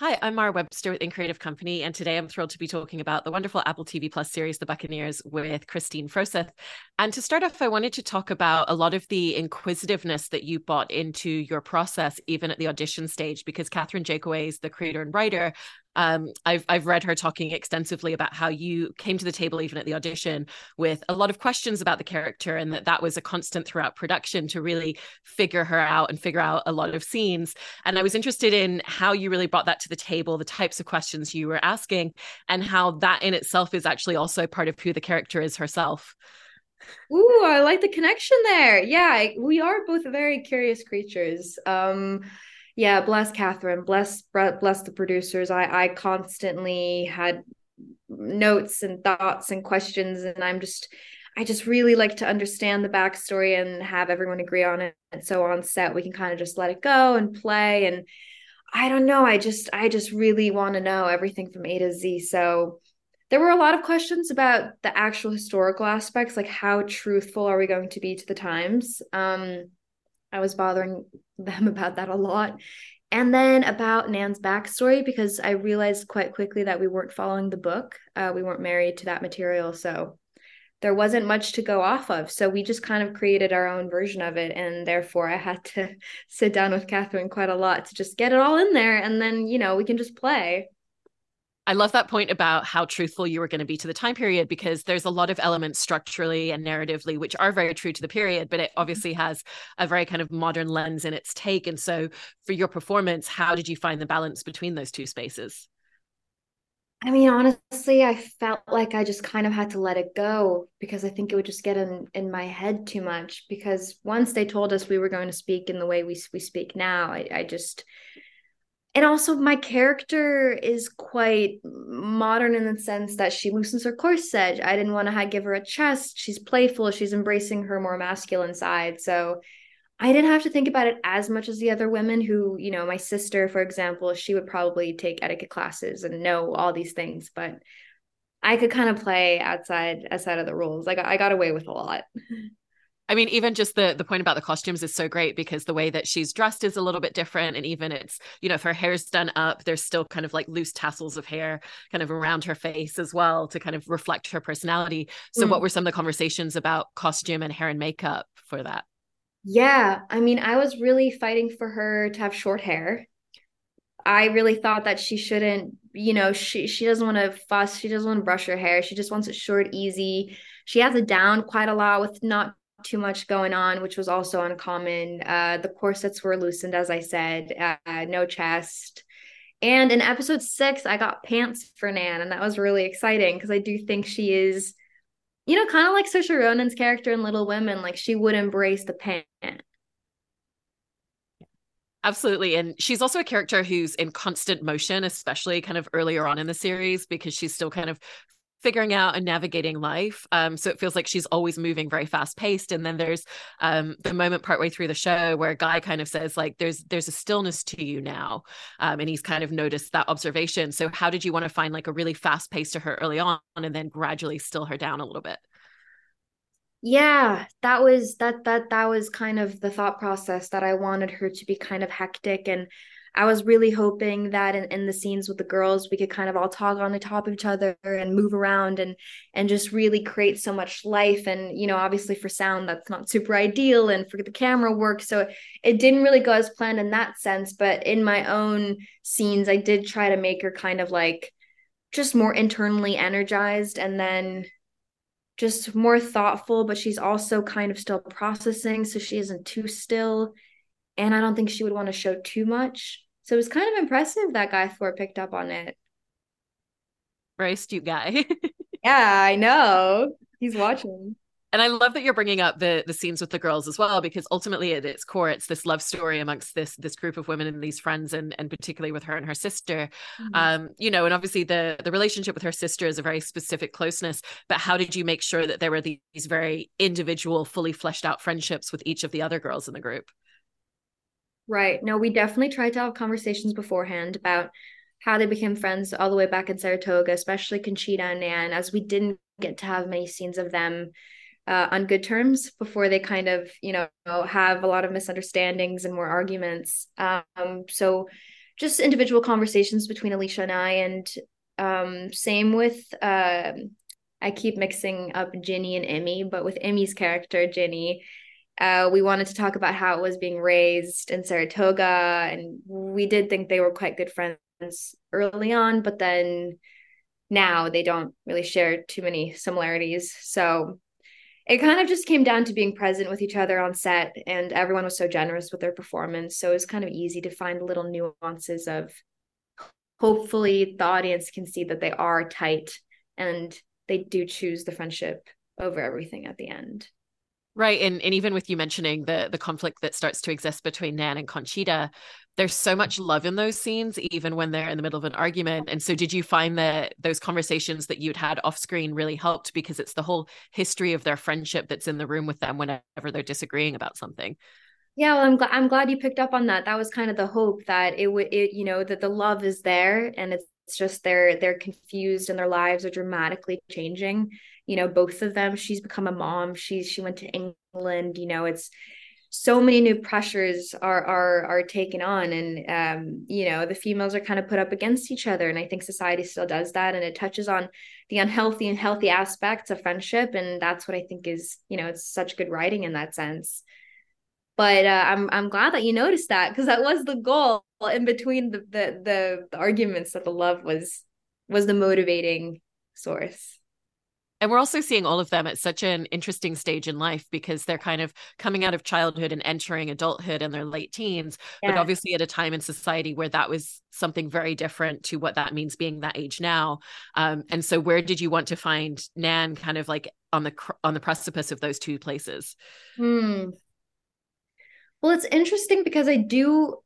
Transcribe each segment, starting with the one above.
Hi, I'm Mara Webster with In Creative Company, and today I'm thrilled to be talking about the wonderful Apple TV Plus series, The Buccaneers, with Kristine Froseth. And to start off, I wanted to talk about a lot of the inquisitiveness that you brought into your process, even at the audition stage, because Katherine Jakeways, the creator and writer, um, I've I've read her talking extensively about how you came to the table even at the audition with a lot of questions about the character, and that that was a constant throughout production to really figure her out and figure out a lot of scenes. And I was interested in how you really brought that to the table, the types of questions you were asking, and how that in itself is actually also part of who the character is herself. Ooh, I like the connection there. Yeah, we are both very curious creatures. Um, yeah, bless Katherine bless bless the producers. I I constantly had notes and thoughts and questions, and I'm just I just really like to understand the backstory and have everyone agree on it. And so on set, we can kind of just let it go and play. And I don't know. I just I just really want to know everything from A to Z. So there were a lot of questions about the actual historical aspects, like how truthful are we going to be to the times. Um, I was bothering them about that a lot. And then about Nan's backstory, because I realized quite quickly that we weren't following the book. Uh, we weren't married to that material. So there wasn't much to go off of. So we just kind of created our own version of it. And therefore, I had to sit down with Katherine quite a lot to just get it all in there. And then, you know, we can just play. I love that point about how truthful you were going to be to the time period because there's a lot of elements structurally and narratively which are very true to the period, but it mm-hmm. obviously has a very kind of modern lens in its take. And so, for your performance, how did you find the balance between those two spaces? I mean, honestly, I felt like I just kind of had to let it go because I think it would just get in in my head too much. Because once they told us we were going to speak in the way we we speak now, I, I just and also my character is quite modern in the sense that she loosens her corset i didn't want to give her a chest. She's playful. She's embracing her more masculine side. So i didn't have to think about it as much as the other women who you know my sister for example she would probably take etiquette classes and know all these things but i could kind of play outside outside of the rules. Like i got away with a lot I mean, even just the the point about the costumes is so great because the way that she's dressed is a little bit different, and even it's you know if her hair's done up, there's still kind of like loose tassels of hair kind of around her face as well to kind of reflect her personality. So, mm. what were some of the conversations about costume and hair and makeup for that? Yeah, I mean, I was really fighting for her to have short hair. I really thought that she shouldn't, you know, she she doesn't want to fuss, she doesn't want to brush her hair, she just wants it short, easy. She has it down quite a lot with not too much going on, which was also uncommon. Uh, the corsets were loosened, as I said, uh, no chest. And in episode six, I got pants for Nan, and that was really exciting because I do think she is, you know, kind of like Saoirse Ronan's character in Little Women. Like she would embrace the pant. Absolutely. And she's also a character who's in constant motion, especially kind of earlier on in the series, because she's still kind of figuring out and navigating life. Um, so it feels like she's always moving very fast paced. And then there's um, the moment partway through the show where a Guy kind of says like, "There's there's a stillness to you now," um, and he's kind of noticed that observation. So how did you want to find like a really fast pace to her early on, and then gradually still her down a little bit? yeah that was that that that was kind of the thought process that i wanted her to be kind of hectic and I was really hoping that in, in the scenes with the girls, we could kind of all talk on the top of each other and move around and and just really create so much life. And you know, obviously for sound, that's not super ideal, and for the camera work, so it didn't really go as planned in that sense. But in my own scenes, I did try to make her kind of like just more internally energized, and then just more thoughtful. But she's also kind of still processing, so she isn't too still and I don't think she would want to show too much. So it was kind of impressive that Guy Thwaite picked up on it. Very astute guy. yeah, I know. He's watching. And I love that you're bringing up the the scenes with the girls as well, because ultimately at its core, it's this love story amongst this this group of women and these friends, and and particularly with her and her sister. Mm-hmm. Um, you know, and obviously the the relationship with her sister is a very specific closeness. But how did you make sure that there were these very individual, fully fleshed out friendships with each of the other girls in the group? Right. No, we definitely tried to have conversations beforehand about how they became friends all the way back in Saratoga, especially Conchita and Nan, as we didn't get to have many scenes of them uh, on good terms before they kind of, you know, have a lot of misunderstandings and more arguments. Um, so just individual conversations between Alisha and I, and um, same with uh, I keep mixing up Ginny and Emmy, but with Emmy's character, Ginny, uh, we wanted to talk about how it was being raised in Saratoga, and we did think they were quite good friends early on, but then now they don't really share too many similarities. So it kind of just came down to being present with each other on set, and everyone was so generous with their performance. So it was kind of easy to find little nuances of hopefully the audience can see that they are tight and they do choose the friendship over everything at the end. Right. And and even with you mentioning the the conflict that starts to exist between Nan and Conchita, there's so much love in those scenes, even when they're in the middle of an argument. And so did you find that those conversations that you'd had off screen really helped because it's the whole history of their friendship that's in the room with them whenever they're disagreeing about something? Yeah, well, I'm glad I'm glad you picked up on that. That was kind of the hope that it would it, you know, that the love is there and it's just they're they're confused and their lives are dramatically changing you know both of them she's become a mom she's she went to england you know it's so many new pressures are are are taken on and um you know the females are kind of put up against each other and i think society still does that and it touches on the unhealthy and healthy aspects of friendship and that's what i think is you know it's such good writing in that sense. But uh, i'm i'm glad that you noticed that because that was the goal in between the, the the the arguments that the love was was the motivating source and we're also seeing all of them at such an interesting stage in life because they're kind of coming out of childhood and entering adulthood in their late teens, yeah. but obviously at a time in society where that was something very different to what that means being that age now. Um, and so, where did you want to find Nan kind of like on the on the precipice of those two places? Hmm. Well, it's interesting because I do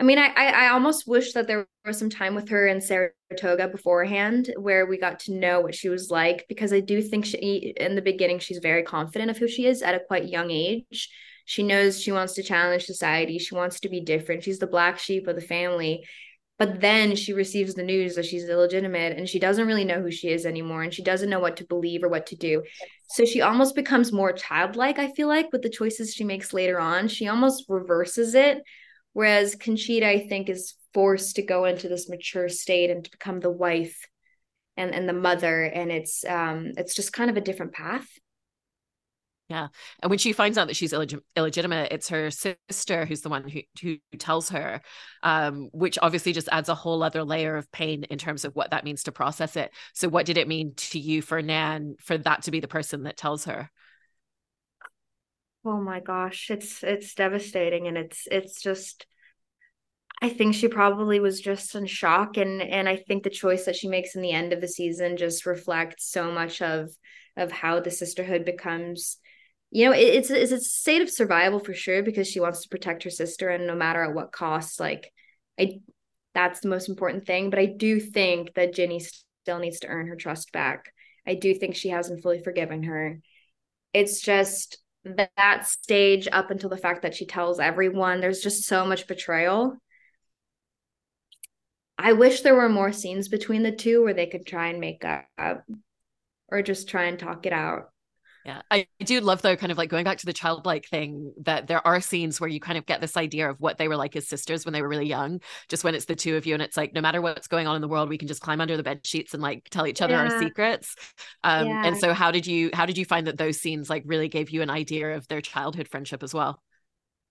I mean, I, I almost wish that there was some time with her in Saratoga beforehand where we got to know what she was like because I do think she in the beginning she's very confident of who she is at a quite young age. She knows she wants to challenge society. She wants to be different. She's the black sheep of the family. But then she receives the news that she's illegitimate and she doesn't really know who she is anymore and she doesn't know what to believe or what to do. So she almost becomes more childlike, I feel like, with the choices she makes later on. She almost reverses it Whereas Conchita, I think, is forced to go into this mature state and to become the wife and, and the mother. And it's um it's just kind of a different path. Yeah. And when she finds out that she's illeg- illegitimate, it's her sister who's the one who, who tells her, um, which obviously just adds a whole other layer of pain in terms of what that means to process it. So, what did it mean to you for Nan for that to be the person that tells her? Oh my gosh, it's it's devastating and it's it's just I think she probably was just in shock and and I think the choice that she makes in the end of the season just reflects so much of of how the sisterhood becomes you know it, it's it's a state of survival for sure because she wants to protect her sister and no matter at what cost like I that's the most important thing but I do think that Ginny still needs to earn her trust back. I do think she hasn't fully forgiven her. It's just that stage up until the fact that she tells everyone there's just so much betrayal. I wish there were more scenes between the two where they could try and make up or just try and talk it out yeah, I do love though, kind of like going back to the childlike thing that there are scenes where you kind of get this idea of what they were like as sisters when they were really young. Just when it's the two of you, and it's like no matter what's going on in the world, we can just climb under the bed sheets and like tell each other yeah. our secrets. Um, yeah. And so, how did you how did you find that those scenes like really gave you an idea of their childhood friendship as well?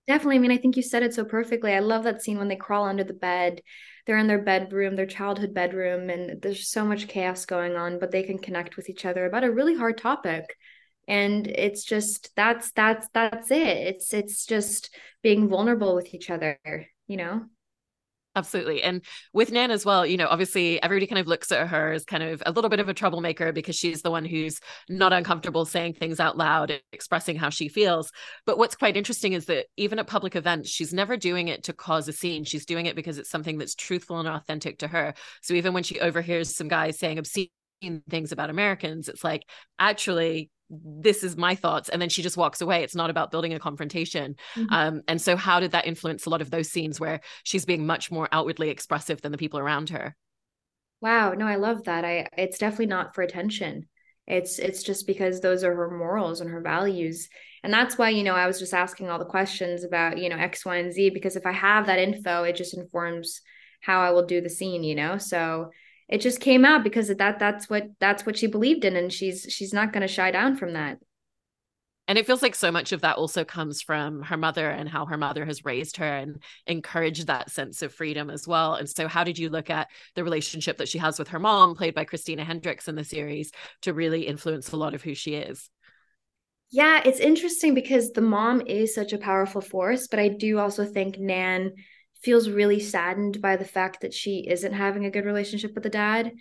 Definitely. I mean, I think you said it so perfectly. I love that scene when they crawl under the bed. They're in their bedroom, their childhood bedroom, and there's so much chaos going on, but they can connect with each other about a really hard topic and it's just that's that's that's it it's it's just being vulnerable with each other you know Absolutely. And with Nan as well, you know, obviously everybody kind of looks at her as kind of a little bit of a troublemaker because she's the one who's not uncomfortable saying things out loud and expressing how she feels. But what's quite interesting is that even at public events, she's never doing it to cause a scene. She's doing it because it's something that's truthful and authentic to her. So even when she overhears some guys saying obscene things about Americans, it's like, actually, this is my thoughts and then she just walks away it's not about building a confrontation mm-hmm. um, and so how did that influence a lot of those scenes where she's being much more outwardly expressive than the people around her wow no i love that i it's definitely not for attention It's it's just because those are her morals and her values. And that's why, you know, I was just asking all the questions about, you know, X, Y, and Z, because if I have that info, it just informs how I will do the scene, you know? So it just came out because that that's what that's what she believed in and she's she's not going to shy down from that. And it feels like so much of that also comes from her mother and how her mother has raised her and encouraged that sense of freedom as well. And so how did you look at the relationship that she has with her mom played by christina hendricks in the series to really influence a lot of who she is? Yeah it's interesting because the mom is such a powerful force but i do also think nan feels really saddened by the fact that she isn't having a good relationship with the dad.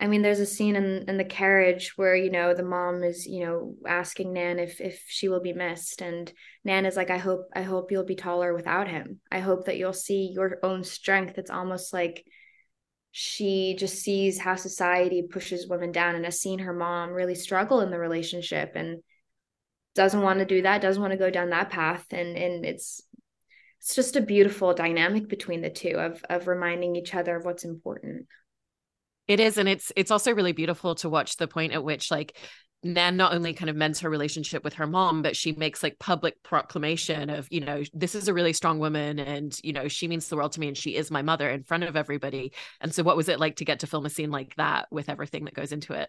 I mean, there's a scene in, in the carriage where, you know, the mom is, you know, asking Nan if if she will be missed. And Nan is like, I hope, I hope you'll be taller without him. I hope that you'll see your own strength. It's almost like she just sees how society pushes women down and has seen her mom really struggle in the relationship and doesn't want to do that, doesn't want to go down that path. And and it's it's just a beautiful dynamic between the two of of reminding each other of what's important it is and it's it's also really beautiful to watch the point at which like Nan not only kind of mends her relationship with her mom, but she makes like public proclamation of, you know, this is a really strong woman and, you know, she means the world to me and she is my mother in front of everybody. And so what was it like to get to film a scene like that with everything that goes into it?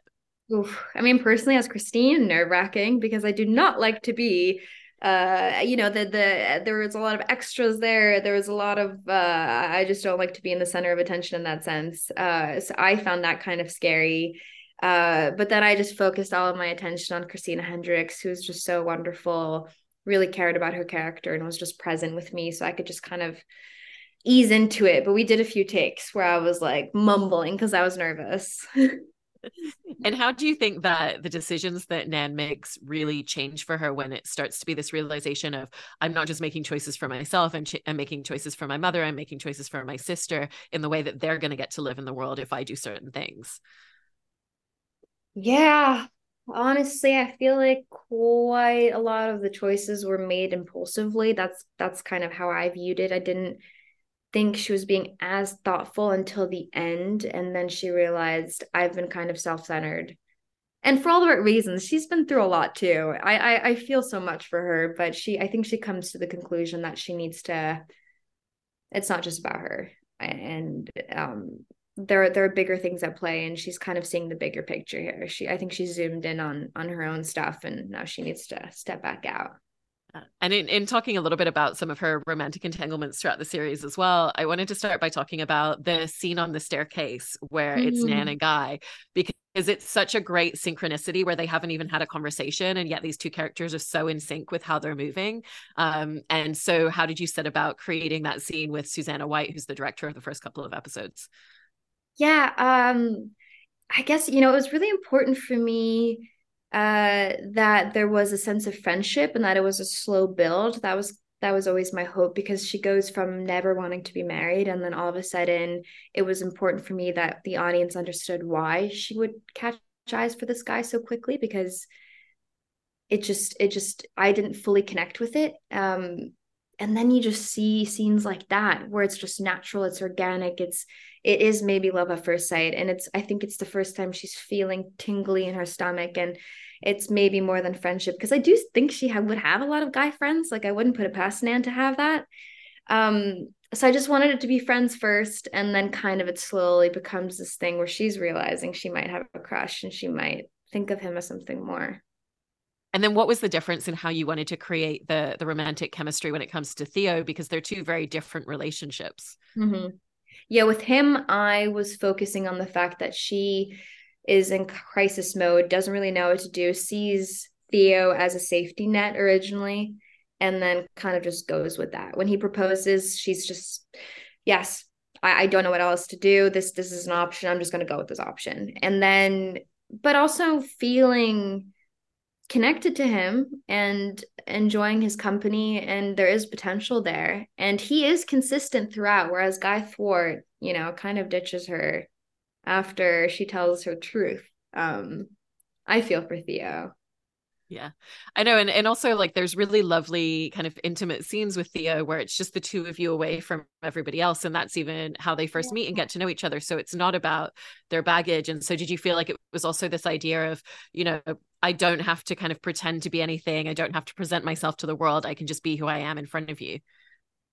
Oof. I mean, personally, as Kristine, nerve wracking because I do not like to be uh you know the the there was a lot of extras there. There was a lot of uh i just don't like to be in the center of attention in that sense. Uh so i found that kind of scary. Uh but then i just focused all of my attention on christina hendricks who's just so wonderful really cared about her character and was just present with me. So i could just kind of ease into it. But we did a few takes where i was like mumbling because i was nervous and how do you think that the decisions that Nan makes really change for her when it starts to be this realization of I'm not just making choices for myself, I'm, ch- I'm making choices for my mother, I'm making choices for my sister in the way that they're going to get to live in the world if I do certain things? Yeah, honestly, I feel like quite a lot of the choices were made impulsively. That's that's kind of how I viewed it. I didn't think she was being as thoughtful until the end. And then she realized I've been kind of self centered. And for all the right reasons, she's been through a lot too. I, I I feel so much for her, but she I think she comes to the conclusion that she needs to. It's not just about her, and um, there there are bigger things at play, and she's kind of seeing the bigger picture here. She I think she zoomed in on on her own stuff, and now she needs to step back out. And in, in talking a little bit about some of her romantic entanglements throughout the series as well, I wanted to start by talking about the scene on the staircase where mm-hmm. it's Nan and Guy, because it's such a great synchronicity where they haven't even had a conversation, and yet these two characters are so in sync with how they're moving. Um, and so, how did you set about creating that scene with Susanna White, who's the director of the first couple of episodes? Yeah, um, I guess you know it was really important for me uh, that there was a sense of friendship and that it was a slow build. That was that was always my hope because she goes from never wanting to be married and then all of a sudden it was important for me that the audience understood why she would catch eyes for this guy so quickly because it just it just I didn't fully connect with it. Um, and then you just see scenes like that where it's just natural it's organic it's it is maybe love at first sight. And it's i think it's the first time she's feeling tingly in her stomach and it's maybe more than friendship. Because i do think she would have a lot of guy friends. Like i wouldn't put it past nan to have that. Um so i just wanted it to be friends first and then kind of it slowly becomes this thing where she's realizing she might have a crush and she might think of him as something more and then what was the difference in how you wanted to create the the romantic chemistry when it comes to Theo because they're two very different relationships. Mm-hmm. Yeah, with him I was focusing on the fact that she is in crisis mode, doesn't really know what to do, sees Theo as a safety net originally and then kind of just goes with that. When he proposes, she's just yes, I, I don't know what else to do. This this is an option. I'm just gonna go with this option. And then but also feeling connected to him and enjoying his company and there is potential there and he is consistent throughout whereas guy Thwaite you know kind of ditches her after she tells her truth um i feel for theo Yeah, I know. And, and also, like, there's really lovely kind of intimate scenes with Theo where it's just the two of you away from everybody else. And that's even how they first yeah. meet and get to know each other. So it's not about their baggage. And so, did you feel like it was also this idea of, you know, I don't have to kind of pretend to be anything, I don't have to present myself to the world. I can just be who I am in front of you.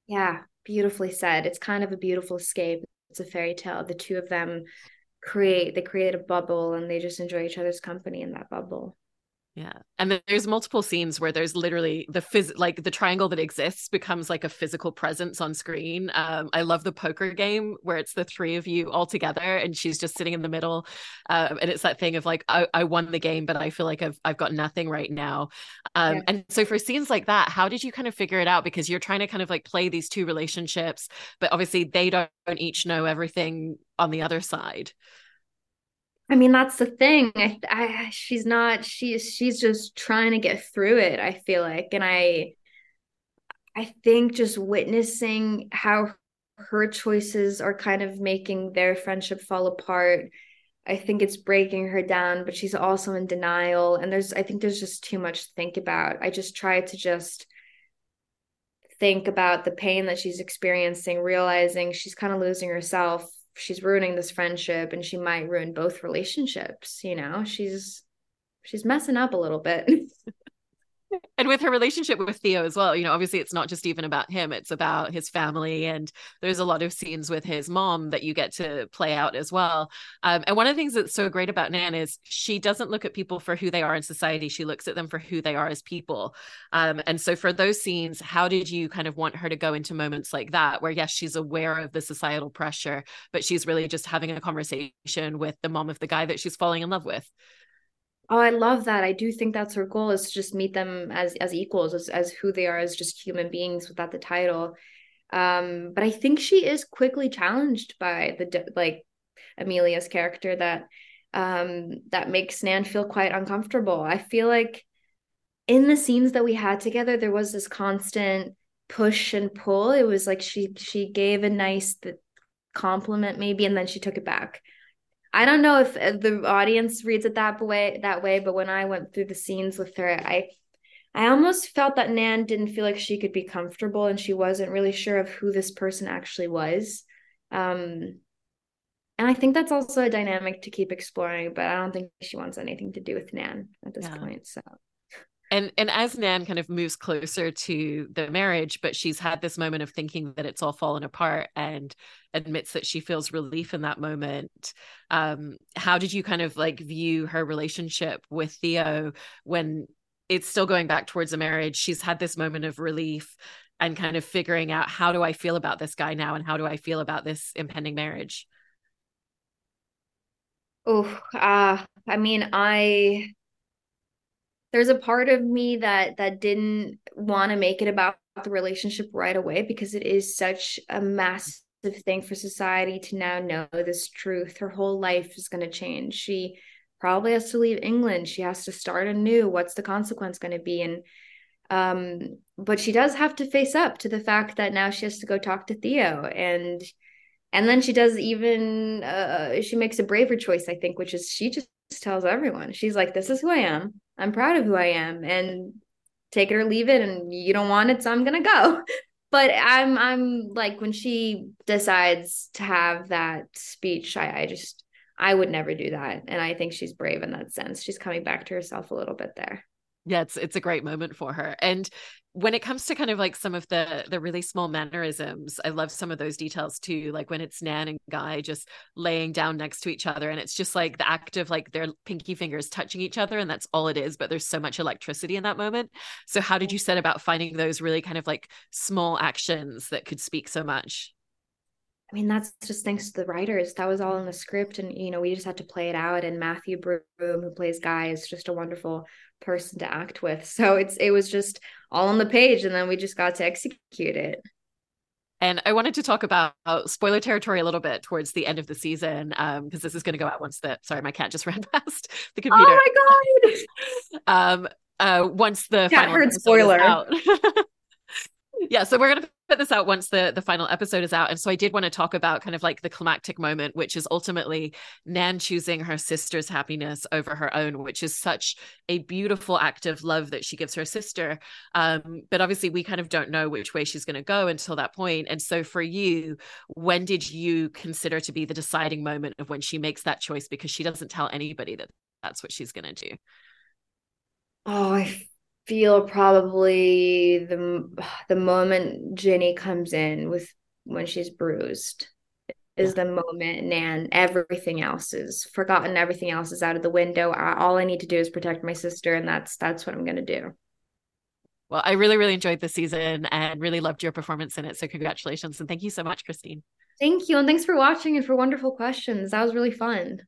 Yeah, beautifully said. It's kind of a beautiful escape. It's a fairy tale. The two of them create, they create a bubble and they just enjoy each other's company in that bubble. Yeah. And then there's multiple scenes where there's literally the phys like the triangle that exists becomes like a physical presence on screen. Um, I love the poker game where it's the three of you all together and she's just sitting in the middle. Um, and it's that thing of like, I, I won the game, but I feel like I've I've got nothing right now. Um, yeah. and so for scenes like that, how did you kind of figure it out? Because you're trying to kind of like play these two relationships, but obviously they don't each know everything on the other side. I mean, that's the thing. I, I, she's not. She's she's just trying to get through it. I feel like, and I, I think just witnessing how her choices are kind of making their friendship fall apart. I think it's breaking her down, but she's also in denial. And there's, I think there's just too much to think about. I just try to just think about the pain that she's experiencing, realizing she's kind of losing herself she's ruining this friendship and she might ruin both relationships you know? She's she's messing up a little bit and with her relationship with Theo as well, you know, obviously it's not just even about him, it's about his family. And there's a lot of scenes with his mom that you get to play out as well. Um, and one of the things that's so great about Nan is she doesn't look at people for who they are in society, she looks at them for who they are as people. Um, and so for those scenes, how did you kind of want her to go into moments like that, where yes, she's aware of the societal pressure, but she's really just having a conversation with the mom of the guy that she's falling in love with? Oh, I love that. I do think that's her goal is to just meet them as as equals, as as who they are as just human beings without the title. Um, but I think she is quickly challenged by the like Amelia's character that um that makes Nan feel quite uncomfortable. I feel like in the scenes that we had together, there was this constant push and pull. It was like she she gave a nice compliment maybe, and then she took it back. I don't know if uh, the audience reads it that way that way, but when I went through the scenes with her, I I almost felt that Nan didn't feel like she could be comfortable and she wasn't really sure of who this person actually was. Um and I think that's also a dynamic to keep exploring, but I don't think she wants anything to do with Nan at this yeah. point. So and and as nan kind of moves closer to the marriage but she's had this moment of thinking that it's all fallen apart and admits that she feels relief in that moment um how did you kind of like view her relationship with theo when it's still going back towards a marriage? She's had this moment of relief and kind of figuring out how do i feel about this guy now and how do i feel about this impending marriage? Oh uh i mean i there's a part of me that that didn't want to make it about the relationship right away because it is such a massive thing for society to now know this truth. Her whole life is going to change. She probably has to leave england. She has to start anew. What's the consequence going to be? And um but she does have to face up to the fact that now she has to go talk to theo and and then she does even uh she makes a braver choice i think which is she just tells everyone. She's like this is who i am I'm proud of who I am and take it or leave it and you don't want it so I'm going to go. But I'm I'm like when she decides to have that speech I I just I would never do that and I think she's brave in that sense. She's coming back to herself a little bit there yeah it's it's a great moment for her and when it comes to kind of like some of the the really small mannerisms i love some of those details too like when it's nan and guy just laying down next to each other and it's just like the act of like their pinky fingers touching each other and that's all it is but there's so much electricity in that moment. So how did you set about finding those really kind of like small actions that could speak so much I mean, that's just thanks to the writers. That was all in the script, and you know, we just had to play it out. And Matthew Broome, who plays Guy, is just a wonderful person to act with. So it's it was just all on the page, and then we just got to execute it. And I wanted to talk about spoiler territory a little bit towards the end of the season, because um, this is going to go out once the Sorry, my cat just ran past the computer. Oh my god! um, uh, once the cat final heard spoiler. yeah, so we're gonna put this out once the the final episode is out. And so i did want to talk about kind of like the climactic moment which is ultimately nan choosing her sister's happiness over her own which is such a beautiful act of love that she gives her sister. Um, but obviously we kind of don't know which way she's going to go until that point. And so for you when did you consider to be the deciding moment of when she makes that choice? Because she doesn't tell anybody that that's what she's going to do. Oh i feel probably the the moment Ginny comes in with when she's bruised is the moment Nan everything else is forgotten everything else is out of the window I, all I need to do is protect my sister and that's that's what I'm going to do. Well, I really really enjoyed the season and really loved your performance in it so congratulations and thank you so much Kristine. Thank you and thanks for watching and for wonderful questions. That was really fun.